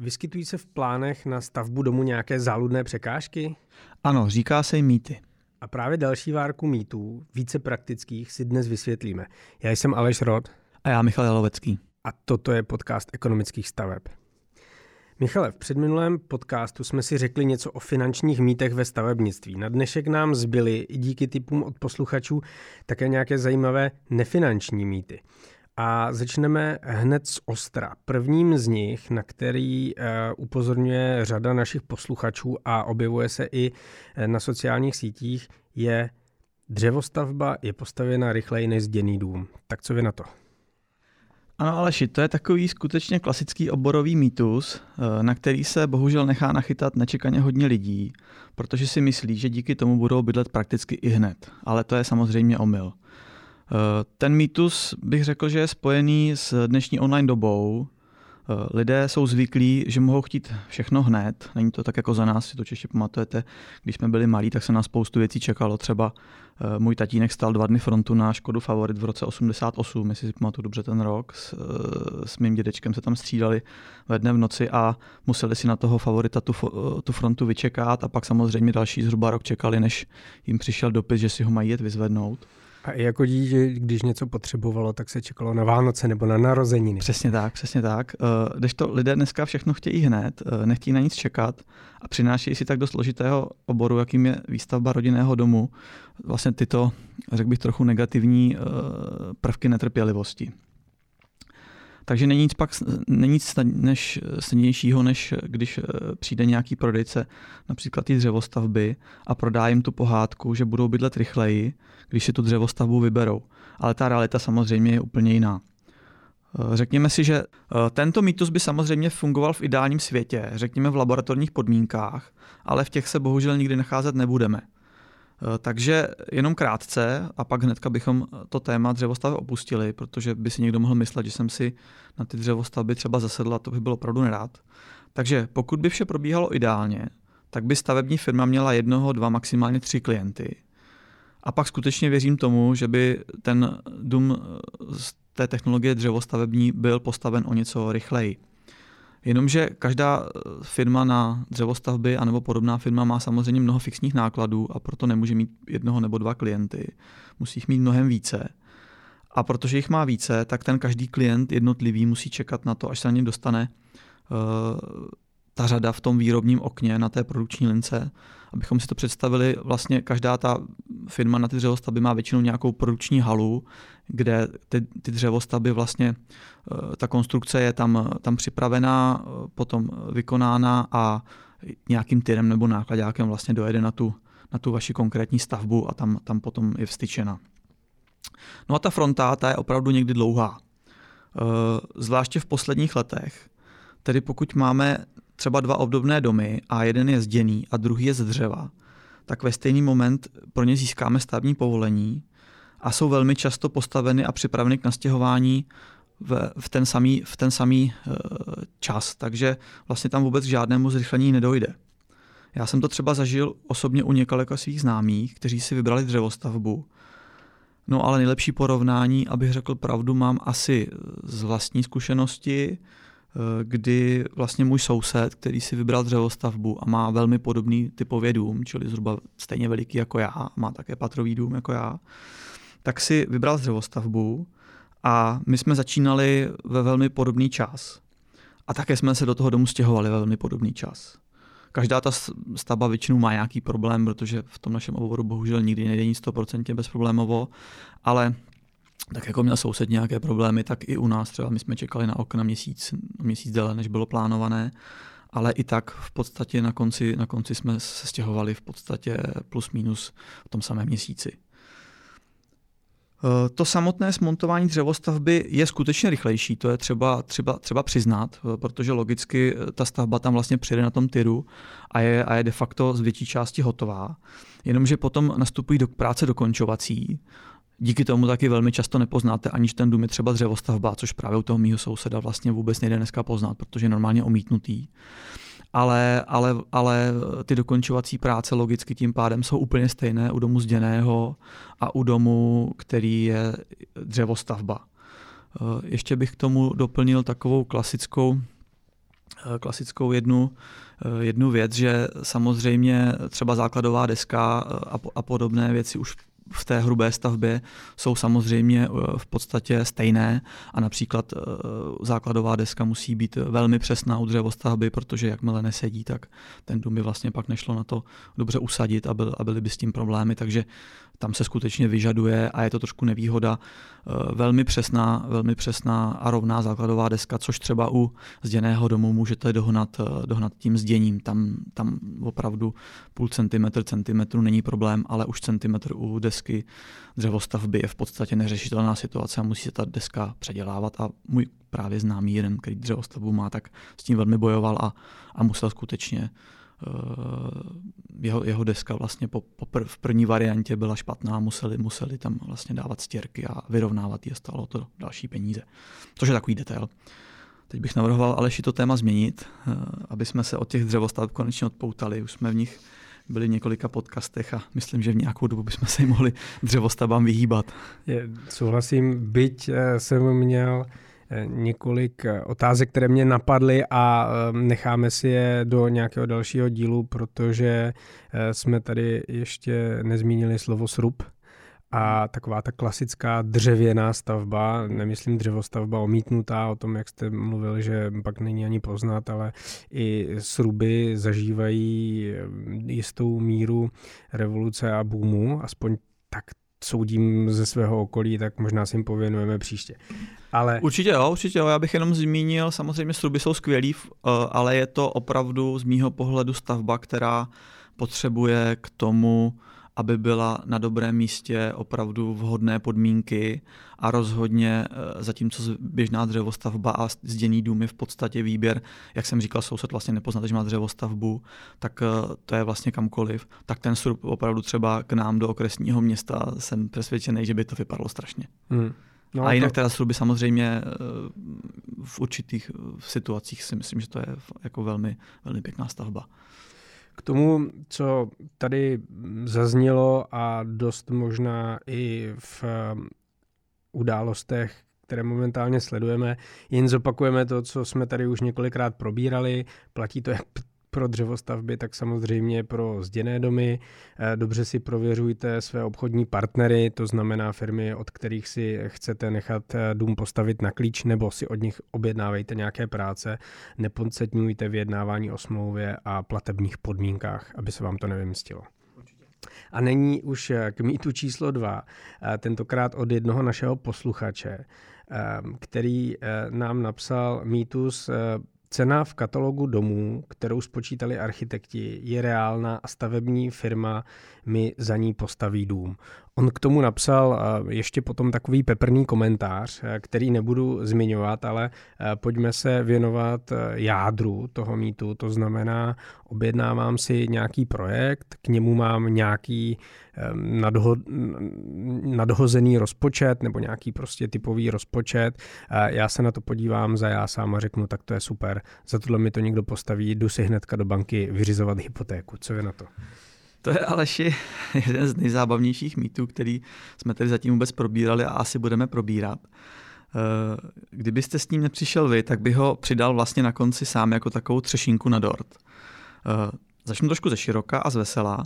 Vyskytují se v plánech na stavbu domu nějaké záludné překážky? Ano, říká se jim mýty. A právě další várku mýtů, více praktických, si dnes vysvětlíme. Já jsem Aleš Rod. A já Michal Jalovecký. A toto je podcast ekonomických staveb. Michale, v předminulém podcastu jsme si řekli něco o finančních mýtech ve stavebnictví. Na dnešek nám zbyly i díky typům od posluchačů také nějaké zajímavé nefinanční mýty. A začneme hned z ostra. Prvním z nich, na který uh, upozorňuje řada našich posluchačů a objevuje se i eh, na sociálních sítích, je dřevostavba je postavěna rychleji než zděný dům. Tak co vy na to? Ano, Aleši, to je takový skutečně klasický oborový mýtus, eh, na který se bohužel nechá nachytat nečekaně hodně lidí, protože si myslí, že díky tomu budou bydlet prakticky i hned. Ale to je samozřejmě omyl. Eh, ten mýtus bych řekl, že je spojený s dnešní online dobou. Eh, lidé jsou zvyklí, že mohou chtít všechno hned. Není to tak jako za nás, si to čeště pamatujete. Když jsme byli malí, tak se na spoustu věcí čekalo. Třeba eh, můj tatínek stal dva dny frontu na Škodu Favorit v roce 88, jestli si pamatuju dobře ten rok. S, s mým dědečkem se tam střídali ve dne v noci a museli si na toho favorita tu, tu frontu vyčekat a pak samozřejmě další zhruba rok čekali, než jim přišel dopis, že si ho mají jet vyzvednout. A i jako dítě, když něco potřebovalo, tak se čekalo na Vánoce nebo na narozeniny. Přesně tak, přesně tak. Eh, když to lidé dneska všechno chtějí hned, eh, nechtějí na nic čekat a přinášejí si tak do složitého oboru, jakým je výstavba rodinného domu, vlastně tyto, řekl bych, trochu negativní eh, prvky netrpělivosti. Takže není nic, pak, není nic než, snadnějšího, než když přijde nějaký prodejce, například ty dřevostavby, a prodá jim tu pohádku, že budou bydlet rychleji, když si tu dřevostavbu vyberou. Ale ta realita samozřejmě je úplně jiná. Eh, řekněme si, že eh, tento mýtus by samozřejmě fungoval v ideálním světě, řekněme v laboratorních podmínkách, ale v těch se bohužel nikdy nacházet nebudeme. Eh, takže jenom krátce a pak hnedka bychom to téma dřevostavy opustili, protože by si někdo mohl myslet, že jsem si na ty dřevostavby třeba zasedla, to by bylo opravdu nerád. Takže pokud by vše probíhalo ideálně, tak by stavební firma měla jednoho, dva, maximálně tři klienty. A pak skutečně věřím tomu, že by ten dům z té technologie dřevostavební byl postaven o něco rychleji. Jenomže každá eh, firma na dřevostavby anebo podobná firma má samozřejmě mnoho fixních nákladů a proto nemůže mít jednoho nebo dva klienty. Musí jich mít mnohem více. A protože jich má více, tak ten každý klient jednotlivý musí čekat na to, až se na ně dostane uh, ta řada v tom výrobním okně na té produkční lince. Abychom si to představili, vlastně každá ta firma na ty dřevostavby má většinou nějakou produkční halu, kde ty, ty dřevostavby vlastně, eh, ta konstrukce je tam, tam připravená, eh, potom vykonána a nějakým tyrem nebo nákladákem vlastně dojede na tu, na tu vaši konkrétní stavbu a tam, tam potom je vstyčena. No a ta fronta, ta je opravdu někdy dlouhá. Eh, zvláště v posledních letech, tedy pokud máme třeba dva obdobné domy a jeden je zděný a druhý je z dřeva, tak ve stejný moment pro ně získáme stavní povolení a jsou velmi často postaveny a připraveny k nastěhování v, v ten samý, v ten samý uh, čas, takže vlastně tam vůbec žádnému zrychlení nedojde. Já jsem to třeba zažil osobně u několika svých známých, kteří si vybrali dřevostavbu. No ale nejlepší porovnání, abych řekl pravdu, mám asi z vlastní zkušenosti, kdy vlastně můj soused, který si vybral dřevostavbu a má velmi podobný typově dům, čili zhruba stejně veliký jako já, má také patrový dům jako já, tak si vybral dřevostavbu a my jsme začínali ve velmi podobný čas. A také jsme se do toho domu stěhovali ve velmi podobný čas. Každá ta stavba většinou má nějaký problém, protože v tom našem oboru bohužel nikdy nejde nic 100% bezproblémovo, ale tak jako měl soused nějaké problémy, tak i u nás třeba my jsme čekali na okna měsíc, měsíc déle, než bylo plánované, ale i tak v podstatě na konci, na konci jsme se stěhovali v podstatě plus minus v tom samém měsíci. Eh, to samotné smontování dřevostavby je skutečně rychlejší, to je třeba, třeba, třeba přiznat, eh, protože logicky eh, ta stavba tam vlastně přijede na tom tyru a je, a je de facto z větší části hotová. Jenomže potom nastupují do práce dokončovací, Díky tomu taky velmi často nepoznáte, aniž ten dům je třeba dřevostavba, což právě u toho mýho souseda vlastně vůbec nejde dneska poznat, protože je normálně omítnutý. Ale, ale, ale ty dokončovací práce logicky tím pádem jsou úplně stejné u domu zděného a u domu, který je dřevostavba. Eh, ještě bych k tomu doplnil takovou klasickou klasickou jednu, jednu věc, že samozřejmě třeba základová deska a podobné věci už v té hrubé stavbě jsou samozřejmě eh, v podstatě stejné a například eh, základová deska musí být velmi přesná u dřevostavby, protože jakmile nesedí, tak ten dům by vlastně pak nešlo na to dobře usadit a, byl, a byly by s tím problémy, takže tam se skutečně vyžaduje a je to trošku nevýhoda eh, velmi přesná, velmi přesná a rovná základová deska, což třeba u zděného domu můžete dohnat, dohnat tím zděním. Tam, tam opravdu půl centimetr, centimetru není problém, ale už centimetr u desky dřevostavby je v podstatě neřešitelná situace a musí se ta deska předělávat a můj právě známý jeden, který dřevostavbu má, tak s tím velmi bojoval a, a musel skutečně Eh, jeho, jeho deska vlastně po, po pr, v první variantě byla špatná, museli, museli tam vlastně dávat stěrky a vyrovnávat je, stalo to další peníze. Což je takový detail. Teď bych navrhoval Aleši to téma změnit, eh, aby jsme se od těch dřevostavb konečně odpoutali. Už jsme v nich byli v několika podcastech a myslím, že v nějakou dobu bychom se mohli dřevostavbám vyhýbat. Je, souhlasím, byť eh, jsem měl několik eh, otázek, které mě napadly a eh, necháme si je do nějakého dalšího dílu, protože eh, jsme tady ještě nezmínili slovo srub a taková ta klasická dřevěná stavba, nemyslím dřevostavba omítnutá, o tom, jak jste mluvil, že pak není ani poznat, ale i sruby zažívají jistou míru revoluce a boomu, aspoň tak soudím ze svého okolí, tak možná si jim pověnujeme příště. Ale... Určitě jo, určitě jo. Já bych jenom zmínil, samozřejmě struby jsou skvělý, eh, ale je to opravdu z mýho pohledu stavba, která potřebuje k tomu, aby byla na dobrém místě opravdu vhodné podmínky a rozhodně eh, zatímco běžná dřevostavba a zděný dům je v podstatě výběr, jak jsem říkal, soused vlastně nepozná, že má dřevostavbu, tak eh, to je vlastně kamkoliv, tak ten srub opravdu třeba k nám do okresního města jsem přesvědčený, že by to vypadalo strašně. Hmm. No, a jinak to... teda sruby samozřejmě eh, v určitých situacích si myslím, že to je jako velmi, velmi pěkná stavba. K tomu, co tady zaznělo a dost možná i v událostech, které momentálně sledujeme, jen zopakujeme to, co jsme tady už několikrát probírali. Platí to jak pro dřevostavby, tak samozřejmě pro zděné domy. Eh, dobře si prověřujte své obchodní partnery, to znamená firmy, od kterých si chcete nechat eh, dům postavit na klíč, nebo si od nich objednávejte nějaké práce. Nepodsetňujte vyjednávání o smlouvě a platebních podmínkách, aby se vám to nevymstilo. A není už eh, k mýtu číslo dva, tentokrát od jednoho našeho posluchače, který nám napsal mýtus Cena v katalogu domů, kterou spočítali architekti, je reálná a stavební firma mi za ní postaví dům. On k tomu napsal ještě potom takový peprný komentář, eh, který nebudu zmiňovat, ale eh, pojďme se věnovat eh, jádru toho mýtu. To znamená, objednávám si nějaký projekt, k němu mám nějaký nadho, nadhozený rozpočet nebo nějaký prostě typový rozpočet. Já se na to podívám za já sám a řeknu, tak to je super. Za tohle mi to někdo postaví, jdu si hnedka do banky vyřizovat hypotéku. Co je na to? To je Aleši jeden z nejzábavnějších mýtů, který jsme tady zatím vůbec probírali a asi budeme probírat. Eh, kdybyste s ním nepřišel vy, tak bych ho přidal vlastně na konci sám jako takovou třešinku na dort. Eh, začnu trošku ze široka a z veselá,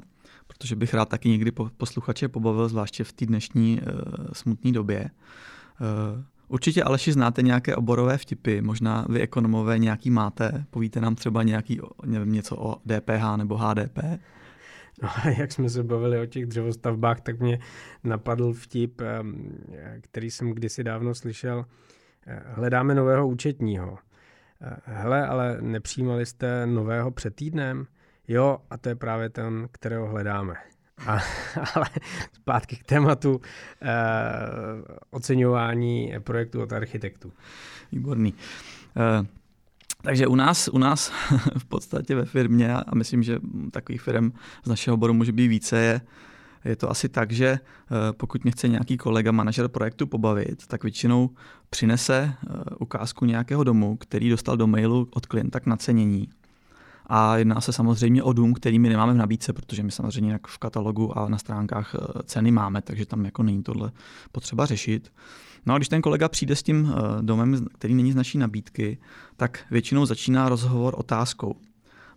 protože bych rád taky někdy posluchače pobavil, zvláště v té dnešní uh, smutné době. Uh, určitě Aleši znáte nějaké oborové vtipy, možná vy ekonomové nějaký máte, povíte nám třeba nějaký, nevím, něco o DPH nebo HDP. No a jak jsme se bavili o těch dřevostavbách, tak mě napadl vtip, který jsem kdysi dávno slyšel. Eh, hledáme nového účetního. Eh, hele, ale nepřijímali jste nového před týdnem? Jo, a to je právě ten, kterého hledáme. A, ale zpátky k tématu eh, oceňování projektu od architektů. Výborný. Eh, takže u nás, u nás v podstatě ve firmě, a myslím, že takových firm z našeho oboru může být více, je, je to asi tak, že eh, pokud mě chce nějaký kolega, manažer projektu pobavit, tak většinou přinese eh, ukázku nějakého domu, který dostal do mailu od klienta k nacenění. A jedná se samozřejmě o dům, který my nemáme v nabídce, protože my samozřejmě jak v katalogu a na stránkách eh, ceny máme, takže tam jako není tohle potřeba řešit. No a když ten kolega přijde s tím domem, který není z naší nabídky, tak většinou začíná rozhovor otázkou.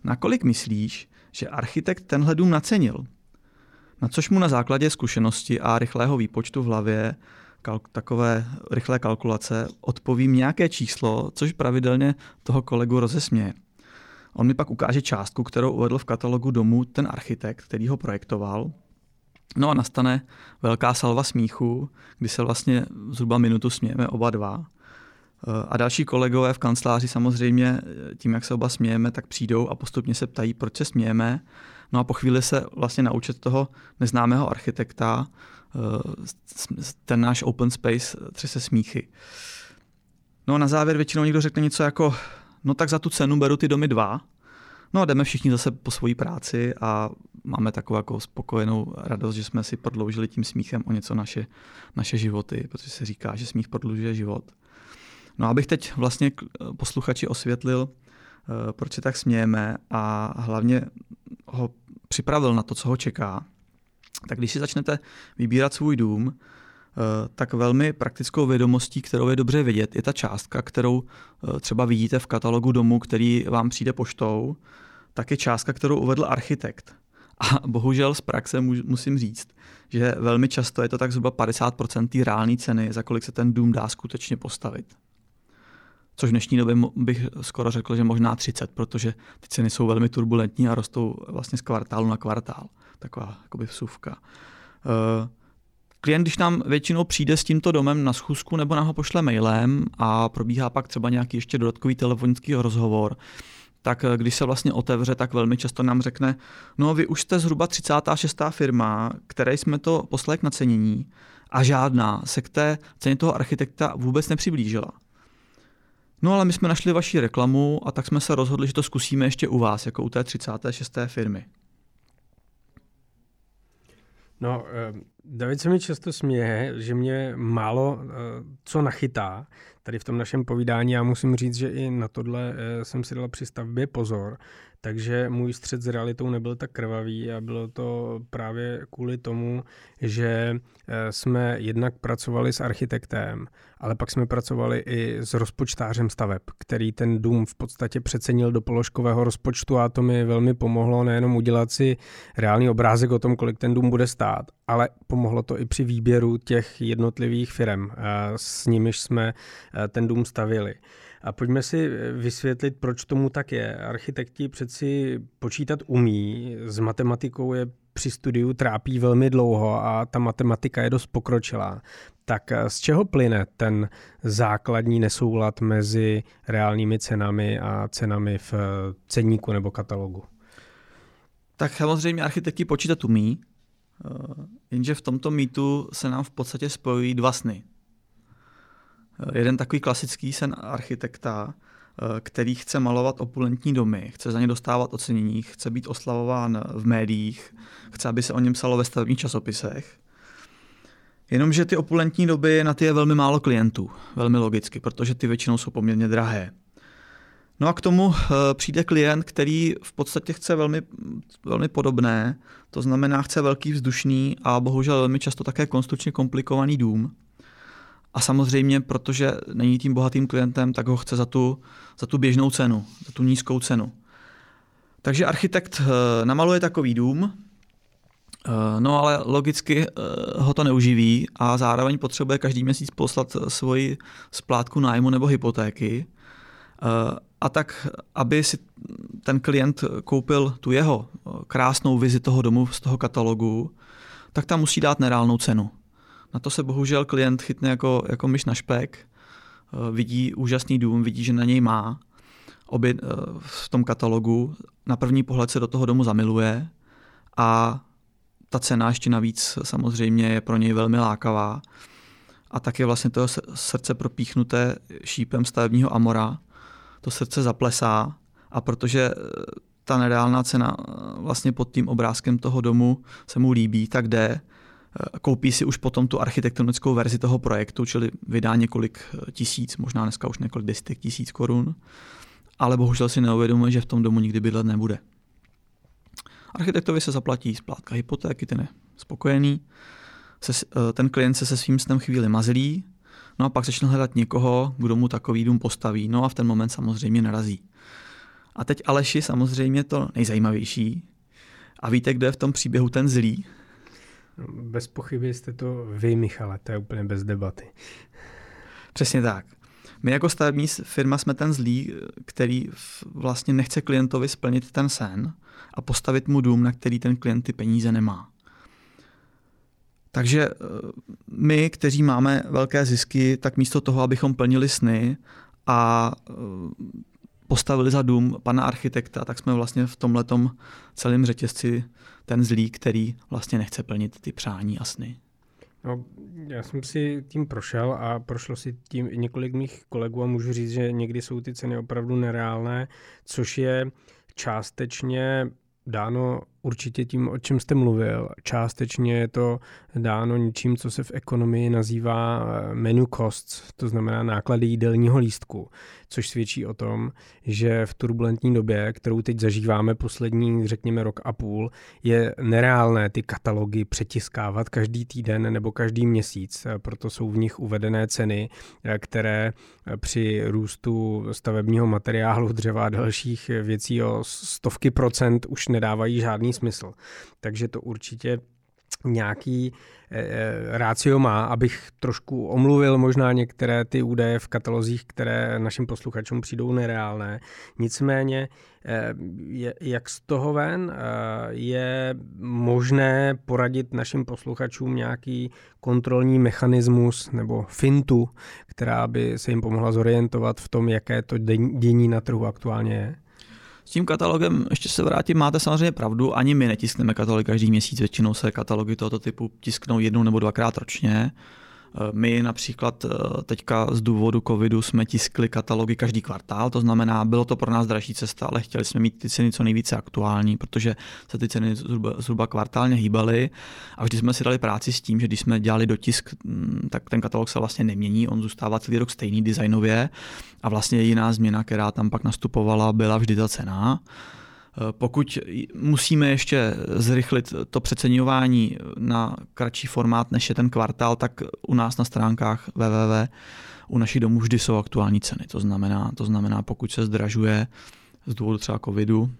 Nakolik myslíš, že architekt tenhle dům nacenil? Na což mu na základě zkušenosti a rychlého výpočtu v hlavě kalk- takové rychlé kalkulace odpovím nějaké číslo, což pravidelně toho kolegu rozesměje. On mi pak ukáže částku, kterou uvedl v katalogu domů ten architekt, který ho projektoval. No a nastane velká salva smíchu, kdy se vlastně zhruba minutu smějeme oba dva. A další kolegové v kanceláři samozřejmě tím, jak se oba smějeme, tak přijdou a postupně se ptají, proč se smějeme. No a po chvíli se vlastně naučit toho neznámého architekta eh, ten náš open space třese smíchy. No a na závěr většinou někdo řekne něco jako, no tak za tu cenu beru ty domy dva, No a jdeme všichni zase po svojí práci a máme takovou jako spokojenou radost, že jsme si prodloužili tím smíchem o něco naše, naše životy, protože se říká, že smích prodlužuje život. No abych teď vlastně posluchači osvětlil, eh, proč se tak smějeme a hlavně ho připravil na to, co ho čeká, tak když si začnete vybírat svůj dům, eh, tak velmi praktickou vědomostí, kterou je dobře vidět, je ta částka, kterou eh, třeba vidíte v katalogu domu, který vám přijde poštou, tak je částka, kterou uvedl architekt. A bohužel z praxe musím říct, že velmi často je to tak zhruba 50% té reálné ceny, za kolik se ten dům dá skutečně postavit což v dnešní době bych skoro řekl, že možná 30, protože ty ceny jsou velmi turbulentní a rostou vlastně z kvartálu na kvartál. Taková jakoby vsuvka. Uh, klient, když nám většinou přijde s tímto domem na schůzku nebo nám ho pošle mailem a probíhá pak třeba nějaký ještě dodatkový telefonický rozhovor, tak eh, když se vlastně otevře, tak velmi často nám řekne, no vy už jste zhruba 36. firma, které jsme to poslali k nacenění a žádná se k té ceně toho architekta vůbec nepřiblížila. No ale my jsme našli vaši reklamu a tak jsme se rozhodli, že to zkusíme ještě u vás, jako u té 36. firmy. No, eh, David se mi často směje, že mě málo eh, co nachytá tady v tom našem povídání. Já musím říct, že i na tohle eh, jsem si dal při stavbě pozor, takže můj střed s realitou nebyl tak krvavý a bylo to právě kvůli tomu, že eh, jsme jednak pracovali s architektem, ale pak jsme pracovali i s rozpočtářem staveb, který ten dům v podstatě přecenil do položkového rozpočtu a to mi velmi pomohlo nejenom udělat si reálný obrázek o tom, kolik ten dům bude stát, ale pomohlo to i při výběru těch jednotlivých firm, eh, s nimiž jsme eh, ten dům stavili. A pojďme si vysvětlit, proč tomu tak je. Architekti přeci počítat umí, s matematikou je při studiu trápí velmi dlouho a ta matematika je dost pokročilá. Tak z čeho plyne ten základní nesoulad mezi reálnými cenami a cenami v ceníku nebo katalogu? Tak samozřejmě architekti počítat umí, eh, jenže v tomto mýtu se nám v podstatě spojují dva sny. Jeden takový klasický sen architekta, eh, který chce malovat opulentní domy, chce za ně dostávat ocenění, chce být oslavován v médiích, chce, aby se o něm psalo ve stavebních časopisech. Jenomže ty opulentní doby na ty je velmi málo klientů, velmi logicky, protože ty většinou jsou poměrně drahé. No a k tomu eh, přijde klient, který v podstatě chce velmi, velmi podobné, to znamená chce velký vzdušný a bohužel velmi často také konstrukčně komplikovaný dům. A samozřejmě, protože není tím bohatým klientem, tak ho chce za tu, za tu běžnou cenu, za tu nízkou cenu. Takže architekt eh, namaluje takový dům, eh, no ale logicky eh, ho to neuživí a zároveň potřebuje každý měsíc poslat svoji splátku nájmu nebo hypotéky. A tak, aby si ten klient koupil tu jeho krásnou vizi toho domu z toho katalogu, tak tam musí dát nereálnou cenu. Na to se bohužel klient chytne jako, jako myš na špek, eh, vidí úžasný dům, vidí, že na něj má obě, eh, v tom katalogu, na první pohled se do toho domu zamiluje a ta cena ještě navíc samozřejmě je pro něj velmi lákavá. A tak je vlastně to srdce propíchnuté šípem stavebního amora. To srdce zaplesá a protože eh, ta nereálná cena vlastně pod tím obrázkem toho domu se mu líbí, tak jde koupí si už potom tu architektonickou verzi toho projektu, čili vydá několik eh, tisíc, možná dneska už několik desítek tisíc korun, ale bohužel si neuvědomuje, že v tom domu nikdy bydlet nebude. Architektovi se zaplatí splátka hypotéky, ten je spokojený, se, eh, ten klient se se svým snem chvíli mazlí, No a pak začne hledat někoho, kdo mu takový dům postaví. No a v ten moment samozřejmě narazí. A teď Aleši samozřejmě to nejzajímavější. A víte, kdo je v tom příběhu ten zlý? Bez pochyby jste to vy, Michale, to je úplně bez debaty. Přesně tak. My jako stavební firma jsme ten zlý, který vlastně nechce klientovi splnit ten sen a postavit mu dům, na který ten klient ty peníze nemá. Takže eh, my, kteří máme velké zisky, tak místo toho, abychom plnili sny a eh, postavili za dům pana architekta, tak jsme vlastně v tomhletom celém řetězci ten zlý, který vlastně nechce plnit ty přání a sny. No, já jsem si tím prošel a prošlo si tím i několik mých kolegů a můžu říct, že někdy jsou ty ceny opravdu nereálné, což je částečně dáno určitě tím, o čem jste mluvil. Částečně je to dáno ničím, co se v ekonomii nazývá eh, menu costs, to znamená náklady jídelního lístku, což svědčí o tom, že v turbulentní době, kterou teď zažíváme poslední, řekněme, rok a půl, je nereálné ty katalogy přetiskávat každý týden nebo každý měsíc, proto jsou v nich uvedené ceny, eh, které eh, při růstu stavebního materiálu, dřeva a dalších věcí o stovky procent už nedávají žádný smysl. Takže to určitě nějaký e, rácio má, abych trošku omluvil možná některé ty údaje v katalozích, které našim posluchačům přijdou nereálné. Nicméně, e, je, jak z toho ven e, je možné poradit našim posluchačům nějaký kontrolní mechanismus nebo fintu, která by se jim pomohla zorientovat v tom, jaké to dění na trhu aktuálně je? S tím katalogem ještě se vrátím, máte samozřejmě pravdu, ani my netiskneme katalogy každý měsíc, většinou se katalogy tohoto typu tisknou jednou nebo dvakrát ročně. My například eh, teďka z důvodu covidu jsme tiskli katalogy každý kvartál, to znamená, bylo to pro nás dražší cesta, ale chtěli jsme mít ty ceny co nejvíce aktuální, protože se ty ceny zhruba, zhruba kvartálně hýbaly a vždy jsme si dali práci s tím, že když jsme dělali dotisk, mm, tak ten katalog se vlastně nemění, on zůstává celý rok stejný designově a vlastně jediná změna, která tam pak nastupovala, byla vždy ta cena. Eh, pokud musíme ještě zrychlit to přeceňování na kratší formát, než je ten kvartál, tak u nás na stránkách www u našich domů vždy jsou aktuální ceny. To znamená, to znamená, pokud se zdražuje z důvodu třeba covidu,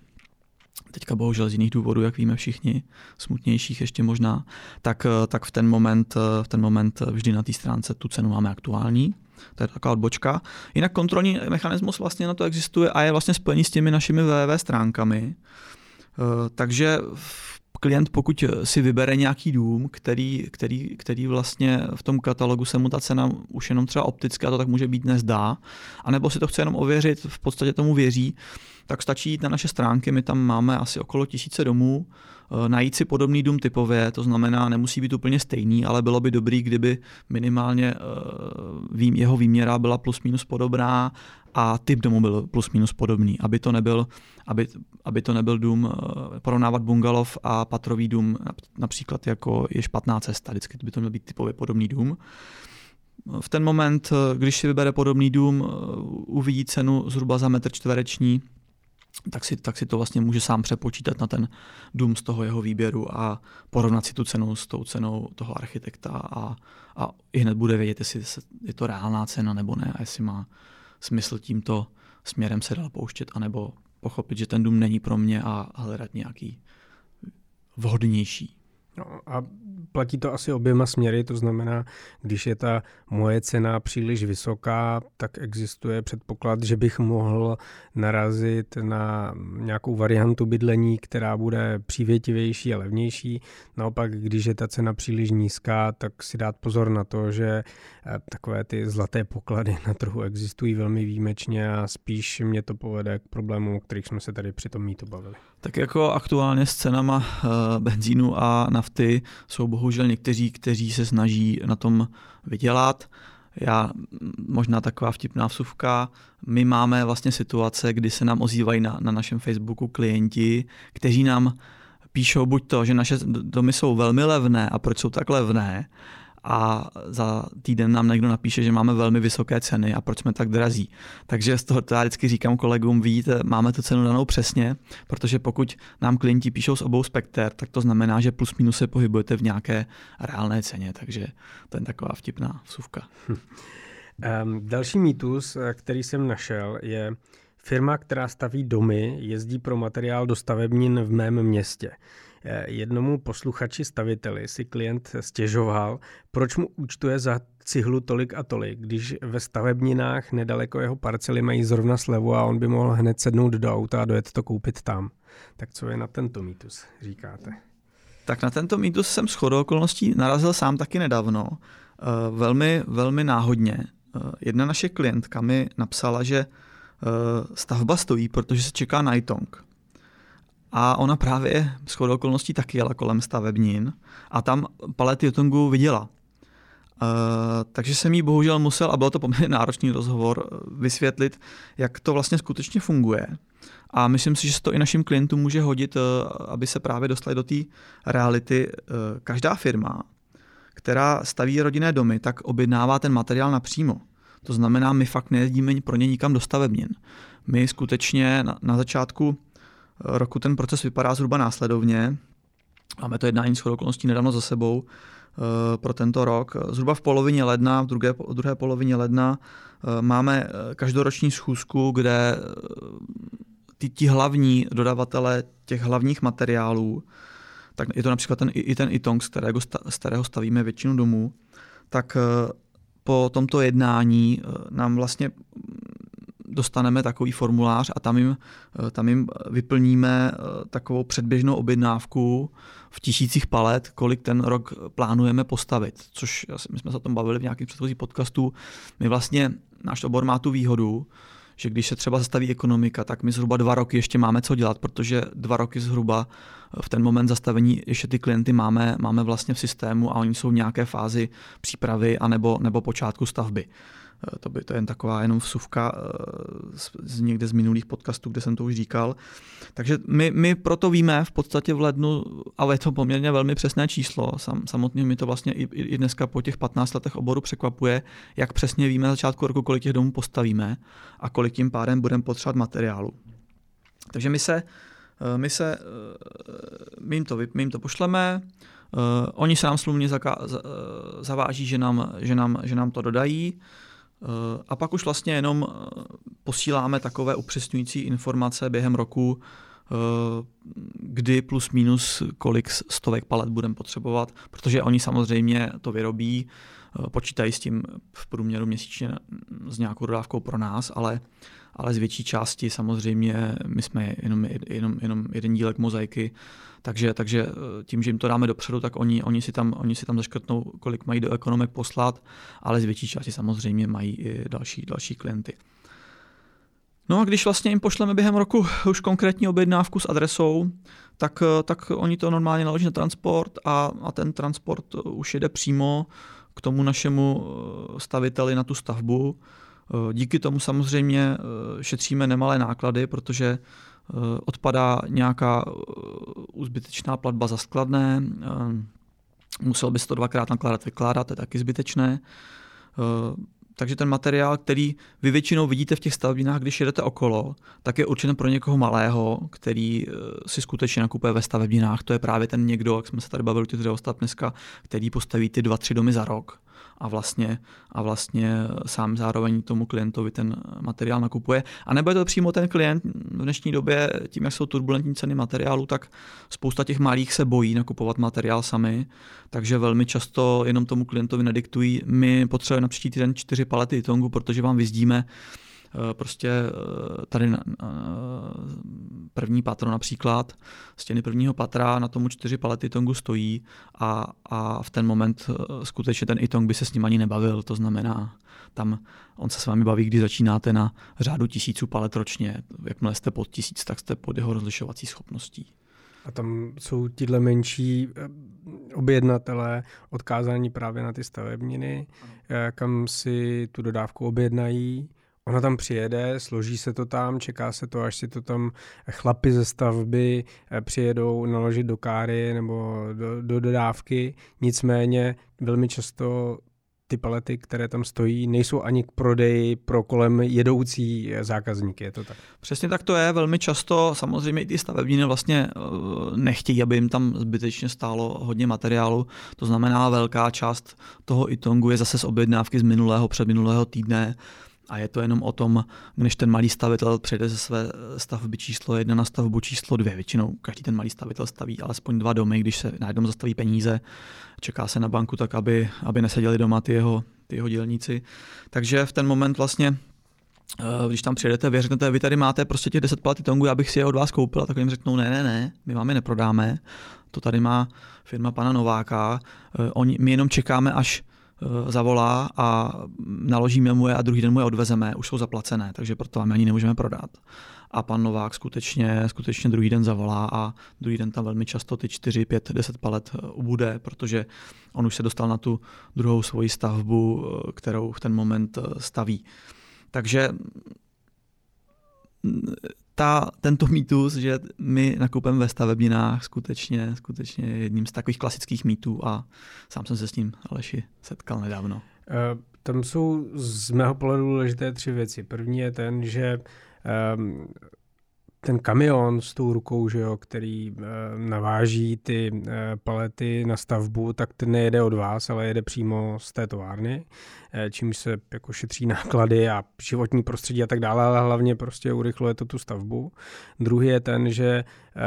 teďka bohužel z jiných důvodů, jak víme všichni, smutnějších ještě možná, tak, eh, tak v, ten moment, eh, v ten moment vždy na té stránce tu cenu máme aktuální. To je taková odbočka. Jinak kontrolní mechanismus vlastně na to existuje a je vlastně spojený s těmi našimi www stránkami. Eh, takže klient, pokud si vybere nějaký dům, který, který, který vlastně v tom katalogu se mu ta cena už jenom třeba opticky, a to tak může být nezdá, anebo si to chce jenom ověřit, v podstatě tomu věří, tak stačí jít na naše stránky, my tam máme asi okolo tisíce domů, najít si podobný dům typově, to znamená, nemusí být úplně stejný, ale bylo by dobrý, kdyby minimálně eh, jeho výměra byla plus minus podobná a typ domu byl plus minus podobný, aby to nebyl, aby, aby to nebyl dům, eh, porovnávat bungalov a patrový dům například jako je špatná cesta, vždycky by to měl být typově podobný dům. V ten moment, když si vybere podobný dům, uvidí cenu zhruba za metr čtvereční, tak si, tak si to vlastně může sám přepočítat na ten dům z toho jeho výběru a porovnat si tu cenu s tou cenou toho architekta a, a i hned bude vědět, jestli je to reálná cena nebo ne a jestli má smysl tímto směrem se dál pouštět, anebo pochopit, že ten dům není pro mě a hledat nějaký vhodnější. No a platí to asi oběma směry, to znamená, když je ta moje cena příliš vysoká, tak existuje předpoklad, že bych mohl narazit na nějakou variantu bydlení, která bude přívětivější a levnější. Naopak, když je ta cena příliš nízká, tak si dát pozor na to, že eh, takové ty zlaté poklady na trhu existují velmi výjimečně a spíš mě to povede k problémům, o kterých jsme se tady při tom mítu bavili. Tak jako aktuálně s cenama uh, benzínu a nafty jsou bohužel někteří, kteří se snaží na tom vydělat. Já možná taková vtipná vsuvka. My máme vlastně situace, kdy se nám ozývají na, na našem Facebooku klienti, kteří nám píšou buď to, že naše domy jsou velmi levné a proč jsou tak levné, a za týden nám někdo napíše, že máme velmi vysoké ceny a proč jsme tak drazí. Takže z toho já vždycky říkám kolegům, vidíte, máme tu cenu danou přesně, protože pokud nám klienti píšou z obou spekter, tak to znamená, že plus minus se pohybujete v nějaké reálné ceně, takže to je taková vtipná vsuvka. Hm. Um, další mýtus, eh, který jsem našel, je firma, která staví domy, jezdí pro materiál do stavebnin v mém městě. Eh, jednomu posluchači staviteli si klient stěžoval, proč mu účtuje za cihlu tolik a tolik, když ve stavebninách nedaleko jeho parcely mají zrovna slevu a on by mohl hned sednout do auta a dojet to koupit tam. Tak co je na tento mýtus, říkáte? Tak na tento mýtus jsem shodou okolností narazil sám taky nedávno. Eh, velmi, velmi náhodně. Eh, jedna naše klientka mi napsala, že stavba stojí, protože se čeká na ITONG. A ona právě s chodou okolností taky jela kolem stavebnin a tam palety Jotungu viděla. Uh, takže jsem jí bohužel musel, a bylo to poměrně náročný rozhovor, vysvětlit, jak to vlastně skutečně funguje. A myslím si, že se to i našim klientům může hodit, uh, aby se právě dostali do té reality. Uh, každá firma, která staví rodinné domy, tak objednává ten materiál napřímo. To znamená, my fakt nejezdíme pro ně nikam do stavebnin. My skutečně na, na začátku roku ten proces vypadá zhruba následovně. Máme to jednání s okolností nedávno za sebou eh, pro tento rok. Zhruba v polovině ledna, v druhé, druhé polovině ledna eh, máme eh, každoroční schůzku, kde ty, ti hlavní dodavatele těch hlavních materiálů, tak je to například ten, i ten Itong, z kterého, z kterého stavíme většinu domů, tak po tomto jednání nám vlastně dostaneme takový formulář a tam jim, eh, tam jim vyplníme eh, takovou předběžnou objednávku v tisících palet, kolik ten rok plánujeme postavit. Což my jsme se o tom bavili v nějakých předchozích podcastů. My vlastně, náš obor má tu výhodu, že když se třeba zastaví ekonomika, tak my zhruba dva roky ještě máme co dělat, protože dva roky zhruba eh, v ten moment zastavení ještě ty klienty máme, máme vlastně v systému a oni jsou v nějaké fázi přípravy anebo, nebo počátku stavby. Eh, to, by, to je jen taková jenom vsuvka eh, z, z někde z minulých podcastů, kde jsem to už říkal. Takže my, my proto víme v podstatě v lednu, ale je to poměrně velmi přesné číslo. Sam, samotně mi to vlastně i, i dneska po těch 15 letech oboru překvapuje, jak přesně víme na začátku roku, kolik těch domů postavíme a kolik tím pádem budeme potřebovat materiálu. Takže my se, eh, my, se, my, jim, to, my jim to pošleme, oni se nám slumně zaváží, že nám, že, nám, že nám to dodají, a pak už vlastně jenom eh, posíláme takové upřesňující informace během roku, eh, kdy plus minus kolik stovek palet budeme potřebovat, protože oni samozřejmě to vyrobí, počítají s tím v průměru měsíčně s nějakou dodávkou pro nás, ale ale z větší části samozřejmě my jsme jenom, jenom, jenom jeden dílek mozaiky, takže, takže eh, tím, že jim to dáme dopředu, tak oni, oni, si tam, oni si tam zaškrtnou, kolik mají do ekonomek poslat, ale z větší části samozřejmě mají i další, další klienty. No a když vlastně jim pošleme během roku už konkrétní objednávku s adresou, tak, eh, tak oni to normálně naloží na transport a, a ten transport eh, už jede přímo k tomu našemu staviteli na tu stavbu. Eh, díky tomu samozřejmě eh, šetříme nemalé náklady, protože eh, odpadá nějaká zbytečná platba za skladné, musel bys to dvakrát nakládat, vykládat, to je taky zbytečné. Takže ten materiál, který vy většinou vidíte v těch stavbinách, když jedete okolo, tak je určen pro někoho malého, který si skutečně nakupuje ve stavebninách. To je právě ten někdo, jak jsme se tady bavili ty dneska, který postaví ty dva, tři domy za rok a vlastně, a vlastně sám zároveň tomu klientovi ten materiál nakupuje. A nebo je to přímo ten klient v dnešní době, tím, jak jsou turbulentní ceny materiálu, tak spousta těch malých se bojí nakupovat materiál sami, takže velmi často jenom tomu klientovi nediktují, my potřebujeme na příští týden čtyři palety tongu, protože vám vyzdíme prostě eh, tady na, první patro například, stěny prvního patra, na tomu čtyři palety tongu stojí a, a v ten moment eh, skutečně ten itong by se s ním ani nebavil, to znamená, tam on se s vámi baví, když začínáte na řádu tisíců palet ročně. Jakmile jste pod tisíc, tak jste pod jeho rozlišovací schopností. A tam jsou tyhle menší objednatelé odkázání právě na ty stavebniny, kam si tu dodávku objednají Ona tam přijede, složí se to tam, čeká se to, až si to tam chlapi ze stavby eh, přijedou naložit do káry nebo do, do dodávky. Nicméně velmi často ty palety, které tam stojí, nejsou ani k prodeji pro kolem jedoucí zákazníky, je to tak? Přesně tak to je, velmi často samozřejmě i ty stavebníny vlastně eh, nechtějí, aby jim tam zbytečně stálo hodně materiálu, to znamená velká část toho itongu je zase z objednávky z minulého, předminulého týdne, a je to jenom o tom, když ten malý stavitel přejde ze své stavby číslo jedna na stavbu číslo dvě. Většinou každý ten malý stavitel staví alespoň dva domy, když se na jednom zastaví peníze, čeká se na banku tak, aby, aby neseděli doma ty jeho, ty jeho dělníci. Takže v ten moment vlastně eh, když tam přijedete, vy řeknete, vy tady máte prostě těch 10 platy tongu, já bych si je od vás koupil, tak jim řeknou, ne, ne, ne, my vám je neprodáme, to tady má firma pana Nováka, eh, oni, my jenom čekáme, až zavolá a naložíme mu je a druhý den mu je odvezeme, už jsou zaplacené, takže proto vám ani nemůžeme prodat. A pan Novák skutečně, skutečně druhý den zavolá a druhý den tam velmi často ty 4, 5, 10 palet eh, ubude, protože on už se dostal na tu druhou svoji stavbu, eh, kterou v ten moment staví. Takže ta, tento mýtus, že my nakupujeme ve stavebninách, skutečně, skutečně je jedním z takových klasických mýtů a sám jsem se s ním, Aleši, setkal nedávno. Uh, tam jsou z mého pohledu důležité tři věci. První je ten, že um, ten kamion s tou rukou, že jo, který uh, naváží ty uh, palety na stavbu, tak ten nejede od vás, ale jede přímo z té továrny. Eh, čímž se jako šetří náklady a životní prostředí a tak dále, ale hlavně prostě urychluje to tu stavbu. Druhý je ten, že eh,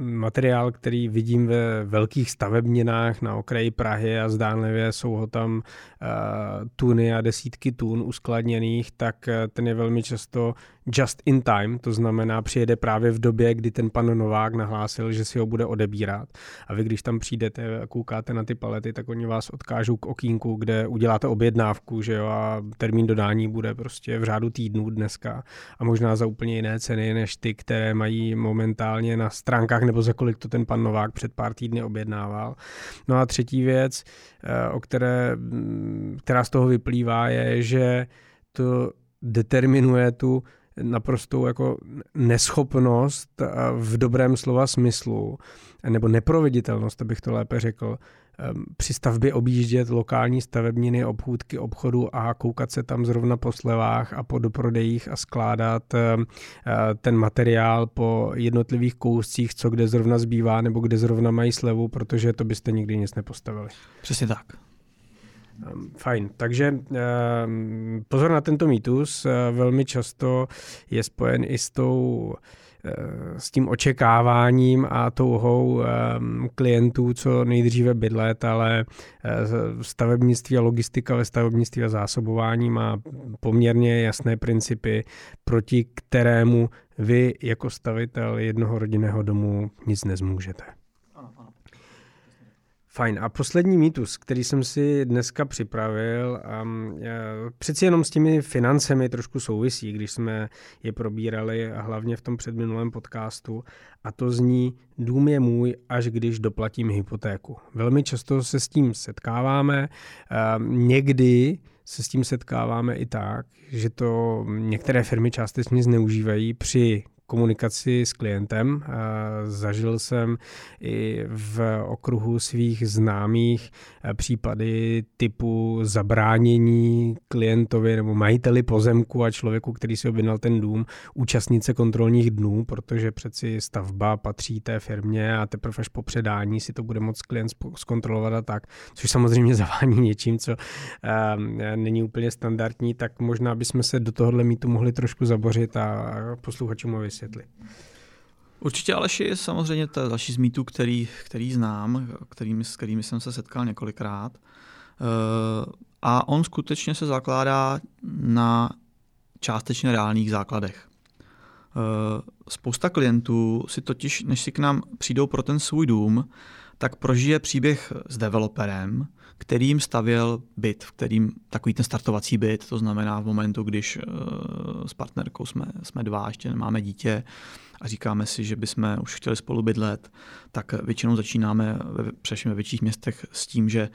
materiál, který vidím ve velkých stavebninách na okraji Prahy a zdánlivě jsou ho tam eh, tuny a desítky tun uskladněných, tak ten je velmi často just in time, to znamená přijede právě v době, kdy ten pan Novák nahlásil, že si ho bude odebírat. A vy, když tam přijdete a koukáte na ty palety, tak oni vás odkážou k okýnku, kde uděláte objednávku, že jo, a termín dodání bude prostě v řádu týdnů dneska a možná za úplně jiné ceny, než ty, které mají momentálně na stránkách, nebo za kolik to ten pan Novák před pár týdny objednával. No a třetí věc, eh, o které, mm, která z toho vyplývá, je, že to determinuje tu naprostou jako neschopnost v dobrém slova smyslu, nebo neproveditelnost, abych to lépe řekl, při stavbě objíždět lokální stavebniny, obchůdky, obchodu a koukat se tam zrovna po slevách a po doprodejích a skládat ten materiál po jednotlivých kouscích, co kde zrovna zbývá nebo kde zrovna mají slevu, protože to byste nikdy nic nepostavili. Přesně tak. Fajn, takže pozor na tento mýtus, velmi často je spojen i s tou Eh, s tím očekáváním a touhou ehm, klientů co nejdříve bydlet, ale eh, stavebnictví a logistika ve stavebnictví a zásobování má poměrně jasné principy, proti kterému vy jako stavitel jednoho rodinného domu nic nezmůžete. Fajn. A poslední mýtus, který jsem si dneska připravil, um, přeci jenom s těmi financemi trošku souvisí, když jsme je probírali hlavně v tom předminulém podcastu, a to zní, dům je můj, až když doplatím hypotéku. Velmi často se s tím setkáváme, um, někdy se s tím setkáváme i tak, že to některé firmy částečně zneužívají při komunikaci s klientem. Zažil jsem i v okruhu svých známých eh, případy typu zabránění klientovi nebo majiteli pozemku a člověku, který si objednal ten dům, účastnice kontrolních dnů, protože přeci stavba patří té firmě a teprve až po předání si to bude moct klient zkontrolovat a tak, což samozřejmě zavání něčím, co uh, není úplně standardní, tak možná bychom se do tohohle mítu mohli trošku zabořit a posluchačům vysvětlit. Určitě Aleši je samozřejmě to další z mýtů, který, který znám, kterými, s kterými jsem se setkal několikrát. Eh, a on skutečně se zakládá na částečně reálných základech. Eh, spousta klientů si totiž, než si k nám přijdou pro ten svůj dům, tak prožije příběh s developerem, kterým stavěl byt, v kterým takový ten startovací byt, to znamená v momentu, když uh, s partnerkou jsme, jsme dva, ještě nemáme dítě a říkáme si, že bychom už chtěli spolu bydlet, tak většinou začínáme ve, především ve větších městech s tím, že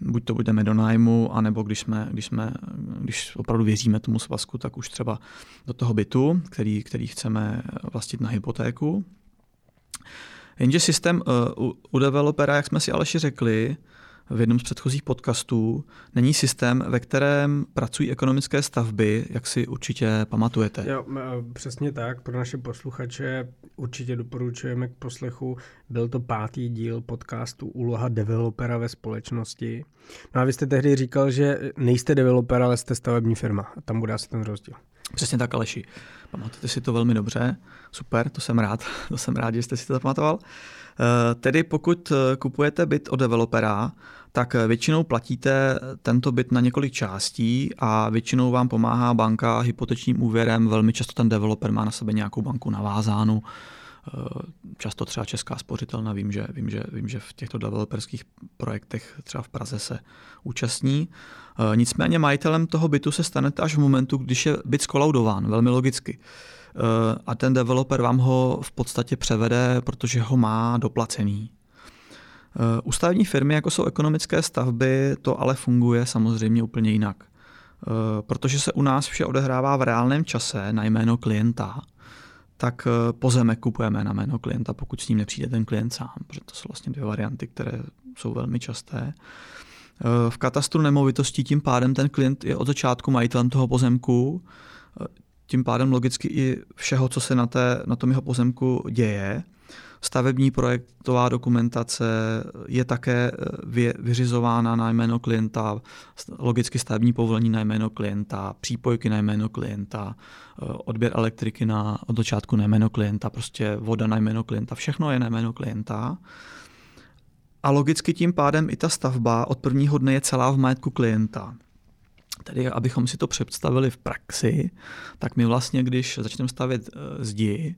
buď to budeme do nájmu, anebo když, jsme, když, jsme, když opravdu věříme tomu svazku, tak už třeba do toho bytu, který, který chceme vlastnit na hypotéku. Jenže systém uh, u, u developera, jak jsme si Aleši řekli, v jednom z předchozích podcastů, není systém, ve kterém pracují ekonomické stavby, jak si určitě pamatujete. Jo, přesně tak. Pro naše posluchače určitě doporučujeme k poslechu. Byl to pátý díl podcastu Úloha developera ve společnosti. No a vy jste tehdy říkal, že nejste developer, ale jste stavební firma. A tam bude asi ten rozdíl. Přesně tak, Aleši. Pamatujete si to velmi dobře. Super, to jsem rád. To jsem rád, že jste si to zapamatoval. Eh, tedy pokud eh, kupujete byt od developera, tak eh, většinou platíte tento byt na několik částí a většinou vám pomáhá banka hypotečním úvěrem. Velmi často ten developer má na sebe nějakou banku navázánu. Často třeba Česká spořitelna, vím že, vím, že, vím, že v těchto developerských projektech třeba v Praze se účastní. Nicméně majitelem toho bytu se stanete až v momentu, když je byt skolaudován, velmi logicky. Eh, a ten developer vám ho v podstatě převede, protože ho má doplacený. Eh, u stavební firmy, jako jsou ekonomické stavby, to ale funguje samozřejmě úplně jinak. Eh, protože se u nás vše odehrává v reálném čase na jméno klienta, tak pozemek kupujeme na jméno klienta, pokud s ním nepřijde ten klient sám, protože to jsou vlastně dvě varianty, které jsou velmi časté. V katastru nemovitostí tím pádem ten klient je od začátku majitelem toho pozemku, tím pádem logicky i všeho, co se na, té, na tom jeho pozemku děje. Stavební projektová dokumentace je také eh, vy, vyřizována na jméno klienta, logicky stavební povolení na jméno klienta, přípojky na jméno klienta, eh, odběr elektriky na, od začátku na jméno klienta, prostě voda na jméno klienta, všechno je na jméno klienta. A logicky tím pádem i ta stavba od prvního dne je celá v majetku klienta. Tedy abychom si to představili v praxi, tak my vlastně, když začneme stavět eh, zdi,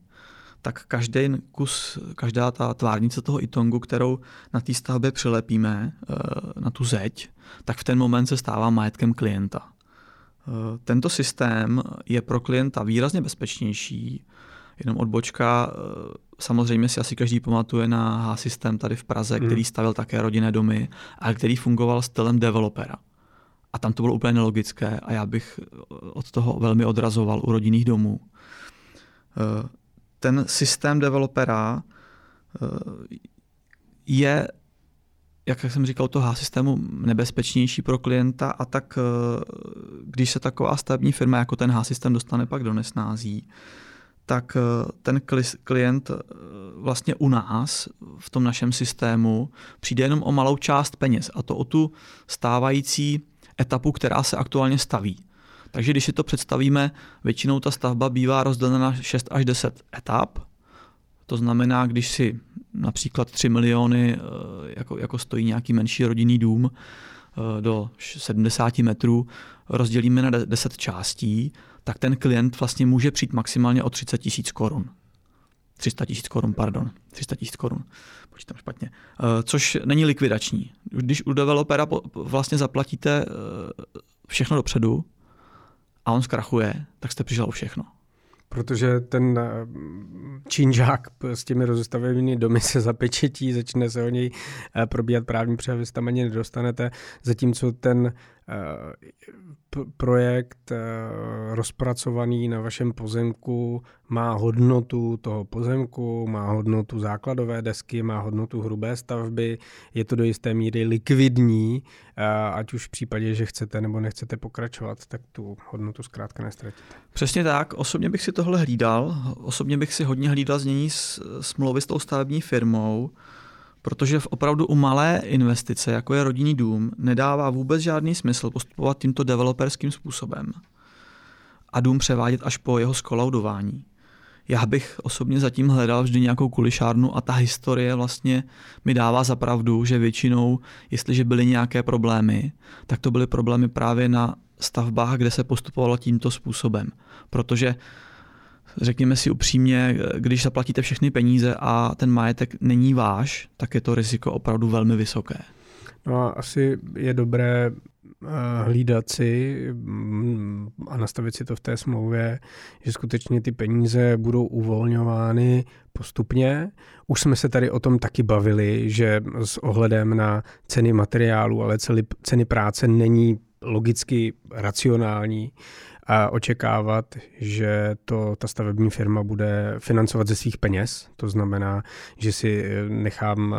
tak každý kus, každá ta tvárnice toho itongu, kterou na té stavbě přilepíme eh, na tu zeď, tak v ten moment se stává majetkem klienta. Eh, tento systém je pro klienta výrazně bezpečnější, jenom odbočka, samozřejmě si asi každý pamatuje na H-systém tady v Praze, hmm. který stavil také rodinné domy, a který fungoval stylem developera. A tam to bylo úplně nelogické a já bych od toho velmi odrazoval u rodinných domů. Eh, ten systém developera eh, je, jak jsem říkal, toho systému nebezpečnější pro klienta a tak, eh, když se taková stavební firma jako ten H-systém dostane pak do nesnází, tak ten klient vlastně u nás v tom našem systému přijde jenom o malou část peněz a to o tu stávající etapu, která se aktuálně staví. Takže když si to představíme, většinou ta stavba bývá rozdělena na 6 až 10 etap. To znamená, když si například 3 miliony eh, jako, jako stojí nějaký menší rodinný dům eh, do 70 metrů, rozdělíme na 10 částí, tak ten klient vlastně může přijít maximálně o 30 tisíc korun. 300 tisíc korun, pardon, 300 tisíc korun, počítám špatně, eh, což není likvidační. Když u developera vlastně zaplatíte všechno dopředu a on zkrachuje, tak jste přišel o všechno. Protože ten eh, čínžák s těmi rozestavenými domy se zapečetí, začne se o něj eh, probíhat právní převis, tam ani nedostanete, zatímco ten projekt rozpracovaný na vašem pozemku má hodnotu toho pozemku, má hodnotu základové desky, má hodnotu hrubé stavby, je to do jisté míry likvidní, ať už v případě, že chcete nebo nechcete pokračovat, tak tu hodnotu zkrátka nestratíte. Přesně tak, osobně bych si tohle hlídal, osobně bych si hodně hlídal znění smlouvy s tou stavební firmou, protože v opravdu u malé investice, jako je rodinný dům, nedává vůbec žádný smysl postupovat tímto developerským způsobem a dům převádět až po jeho skolaudování. Já bych osobně zatím hledal vždy nějakou kulišárnu a ta historie vlastně mi dává za pravdu, že většinou, jestliže byly nějaké problémy, tak to byly problémy právě na stavbách, kde se postupovalo tímto způsobem. Protože řekněme si upřímně, když zaplatíte všechny peníze a ten majetek není váš, tak je to riziko opravdu velmi vysoké. No a asi je dobré eh, hlídat si mm, a nastavit si to v té smlouvě, že skutečně ty peníze budou uvolňovány postupně. Už jsme se tady o tom taky bavili, že s ohledem na ceny materiálu, ale ceny práce není logicky racionální, a očekávat, že to ta stavební firma bude financovat ze svých peněz. To znamená, že si nechám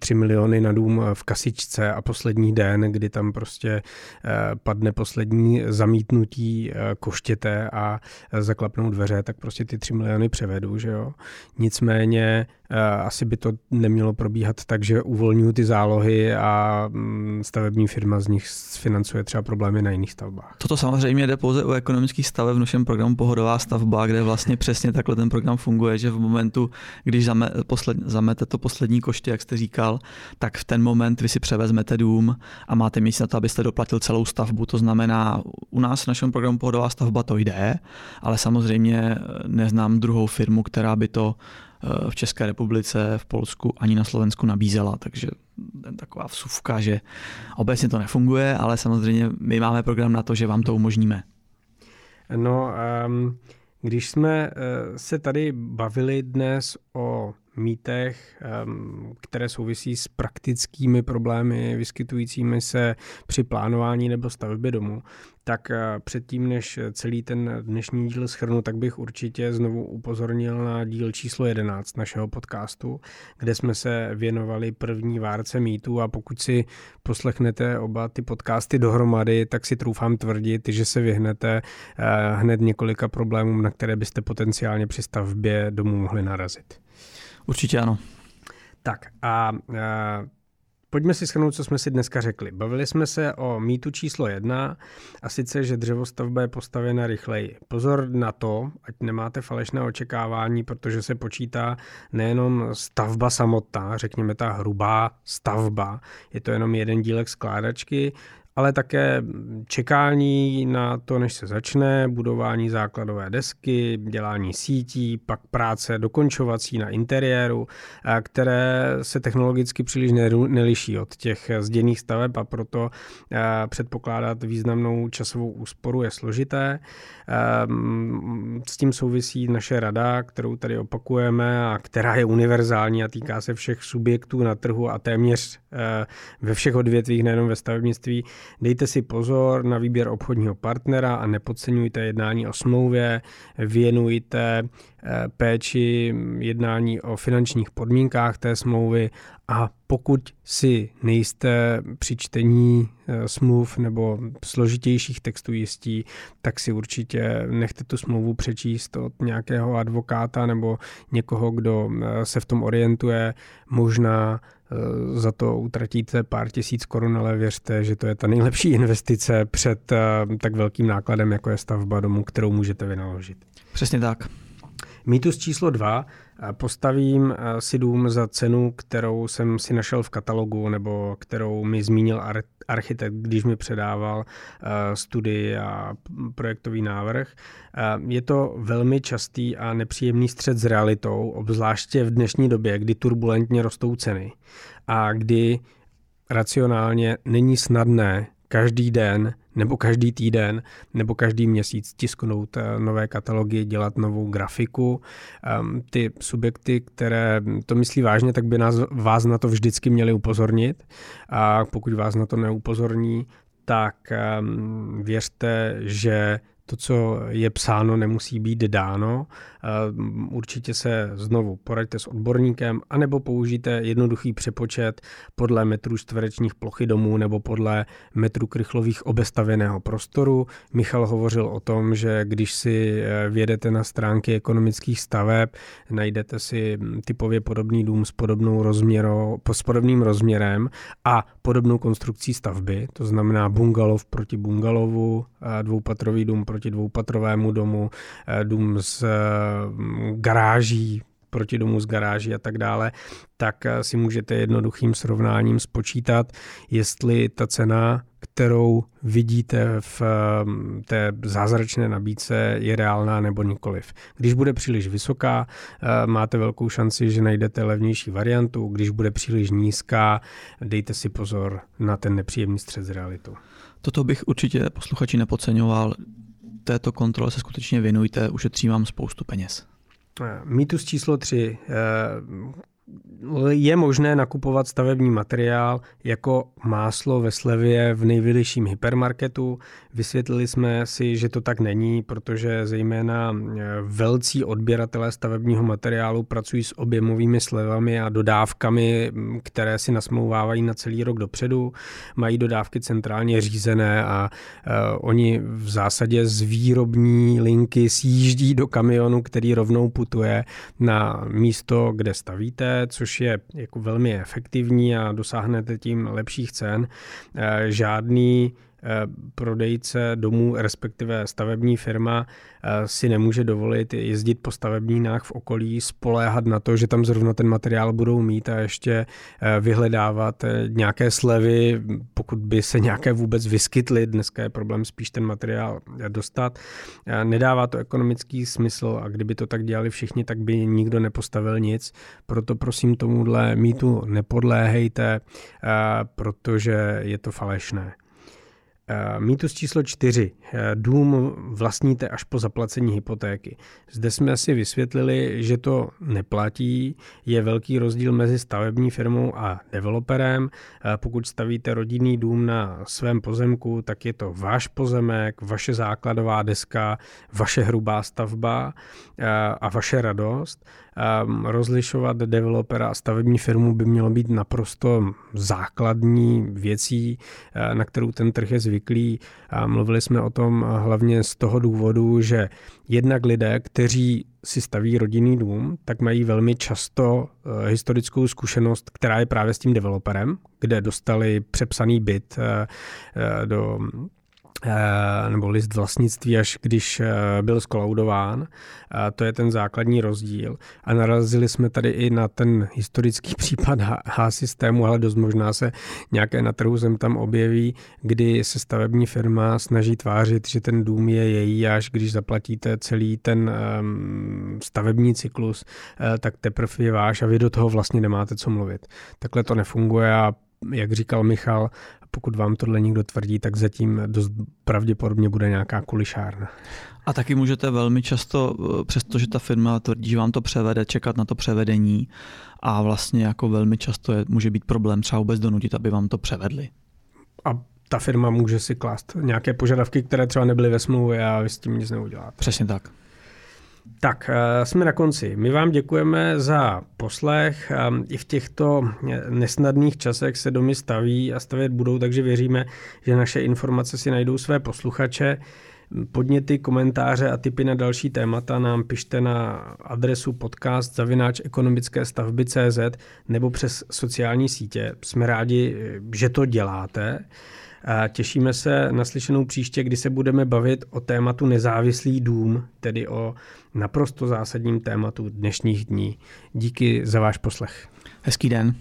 3 miliony na dům v kasičce a poslední den, kdy tam prostě padne poslední zamítnutí koštěte a zaklapnou dveře, tak prostě ty 3 miliony převedu, že jo. Nicméně asi by to nemělo probíhat tak, že uvolňují ty zálohy a mm, stavební firma z nich financuje třeba problémy na jiných stavbách. Toto samozřejmě jde pouze o ekonomických staveb v našem programu Pohodová stavba, kde vlastně přesně takhle ten program funguje, že v momentu, když zame, posled, zamete to poslední koště, jak jste říkal, tak v ten moment vy si převezmete dům a máte míst na to, abyste doplatil celou stavbu. To znamená, u nás v našem programu Pohodová stavba to jde, ale samozřejmě neznám druhou firmu, která by to v České republice, v Polsku ani na Slovensku nabízela, takže taková vsuvka, že obecně to nefunguje, ale samozřejmě my máme program na to, že vám to umožníme. No, um, když jsme uh, se tady bavili dnes o mýtech, které souvisí s praktickými problémy vyskytujícími se při plánování nebo stavbě domu, tak eh, předtím, než celý ten dnešní díl schrnu, tak bych určitě znovu upozornil na díl číslo 11 našeho podcastu, kde jsme se věnovali první várce mýtu a pokud si poslechnete oba ty podcasty dohromady, tak si troufám tvrdit, že se vyhnete eh, hned několika problémům, na které byste potenciálně při stavbě domu mohli narazit. Určitě ano. Tak a eh, Pojďme si schrnout, co jsme si dneska řekli. Bavili jsme se o mýtu číslo jedna a sice, že dřevostavba je postavěna rychleji. Pozor na to, ať nemáte falešné očekávání, protože se počítá nejenom stavba samotná, řekněme ta hrubá stavba, je to jenom jeden dílek skládačky, ale také čekání na to, než se začne, budování základové desky, dělání sítí, pak práce dokončovací na interiéru, které se technologicky příliš neliší od těch zděných staveb a proto předpokládat významnou časovou úsporu je složité. S tím souvisí naše rada, kterou tady opakujeme a která je univerzální a týká se všech subjektů na trhu a téměř ve všech odvětvích, nejenom ve stavebnictví, Dejte si pozor na výběr obchodního partnera a nepodceňujte jednání o smlouvě, věnujte eh, péči jednání o finančních podmínkách té smlouvy a pokud si nejste při čtení eh, smluv nebo složitějších textů jistí, tak si určitě nechte tu smlouvu přečíst od nějakého advokáta nebo někoho, kdo eh, se v tom orientuje. Možná za to utratíte pár tisíc korun, ale věřte, že to je ta nejlepší investice před eh, tak velkým nákladem, jako je stavba domu, kterou můžete vynaložit. Přesně tak. Mýtus číslo dva. Postavím eh, si dům za cenu, kterou jsem si našel v katalogu nebo kterou mi zmínil architekt, když mi předával studii a projektový návrh. Je to velmi častý a nepříjemný střed s realitou, obzvláště v dnešní době, kdy turbulentně rostou ceny a kdy racionálně není snadné každý den nebo každý týden nebo každý měsíc tisknout eh, nové katalogy, dělat novou grafiku. Ehm, ty subjekty, které to myslí vážně, tak by nás, vás na to vždycky měli upozornit a pokud vás na to neupozorní, tak ehm, věřte, že to, co je psáno, nemusí být dáno. Určitě se znovu poraďte s odborníkem, anebo použijte jednoduchý přepočet podle metrů čtverečních plochy domů nebo podle metru krychlových obestavěného prostoru. Michal hovořil o tom, že když si eh, vědete na stránky ekonomických staveb, najdete si typově podobný dům s, podobnou rozměro, s podobným rozměrem a podobnou konstrukcí stavby, to znamená bungalov proti bungalovu, dvoupatrový dům proti dvoupatrovému domu, eh, dům s eh, garáží proti domu z garáží a tak dále, tak eh, si můžete jednoduchým srovnáním spočítat, jestli ta cena, kterou vidíte v té zázračné nabídce, je reálná nebo nikoliv. Když bude příliš vysoká, máte velkou šanci, že najdete levnější variantu. Když bude příliš nízká, dejte si pozor na ten nepříjemný střed s realitou. Toto bych určitě posluchači nepodceňoval. Této kontrole se skutečně věnujte, ušetří vám spoustu peněz. Mýtus číslo tři. Je možné nakupovat stavební materiál jako máslo ve slevě v nejvyšším hypermarketu. Vysvětlili jsme si, že to tak není, protože zejména eh, velcí odběratelé stavebního materiálu pracují s objemovými slevami a dodávkami, které si nasmlouvávají na celý rok dopředu. Mají dodávky centrálně řízené a uh, oni v zásadě z výrobní linky sjíždí do kamionu, který rovnou putuje na místo, kde stavíte, což je jako velmi efektivní a dosáhnete tím lepších cen. Eh, žádný prodejce domů, respektive stavební firma eh, si nemůže dovolit jezdit po stavebninách v okolí, spoléhat na to, že tam zrovna ten materiál budou mít a ještě eh, vyhledávat nějaké slevy, pokud by se nějaké vůbec vyskytly. Dneska je problém spíš ten materiál dostat. Nedává to ekonomický smysl a kdyby to tak dělali všichni, tak by nikdo nepostavil nic. Proto prosím tomuhle mýtu nepodléhejte, protože je to falešné. Eh, mýtus číslo čtyři. Eh, dům vlastníte až po zaplacení hypotéky. Zde jsme si vysvětlili, že to neplatí. Je velký rozdíl mezi stavební firmou a developerem. Eh, pokud stavíte rodinný dům na svém pozemku, tak je to váš pozemek, vaše základová deska, vaše hrubá stavba a vaše radost. Ehm, rozlišovat developera a stavební firmu by mělo být naprosto základní věcí, eh, na kterou ten trh je zvyklý. Mluvili jsme o tom hlavně z toho důvodu, že jednak lidé, kteří si staví rodinný dům, tak mají velmi často eh, historickou zkušenost, která je právě s tím developerem, kde dostali přepsaný byt eh, do Eh, nebo list vlastnictví, až když eh, byl skolaudován. To je ten základní rozdíl. A narazili jsme tady i na ten historický případ H-systému, ale dost možná se nějaké na trhu zem tam objeví, kdy se stavební firma snaží tvářit, že ten dům je její, až když zaplatíte celý ten ehm, stavební cyklus, eh, tak teprve je váš a vy do toho vlastně nemáte co mluvit. Takhle to nefunguje a jak říkal Michal, pokud vám tohle někdo tvrdí, tak zatím dost pravděpodobně bude nějaká kulišárna. A taky můžete velmi často, přestože ta firma tvrdí, že vám to převede, čekat na to převedení a vlastně jako velmi často je, může být problém třeba vůbec donutit, aby vám to převedli. A ta firma může si klást nějaké požadavky, které třeba nebyly ve smlouvě a vy s tím nic neuděláte. Přesně tak. Tak, eh, jsme na konci. My vám děkujeme za poslech. I v těchto eh, nesnadných časech se domy staví a stavět budou, takže věříme, že naše informace si najdou své posluchače. Podněty, komentáře a tipy na další témata nám pište na adresu podcast zavináč ekonomické stavby CZ nebo přes sociální sítě. Jsme rádi, eh, že to děláte. A těšíme se na slyšenou příště, kdy se budeme bavit o tématu nezávislý dům, tedy o naprosto zásadním tématu dnešních dní. Díky za váš poslech. Hezký den.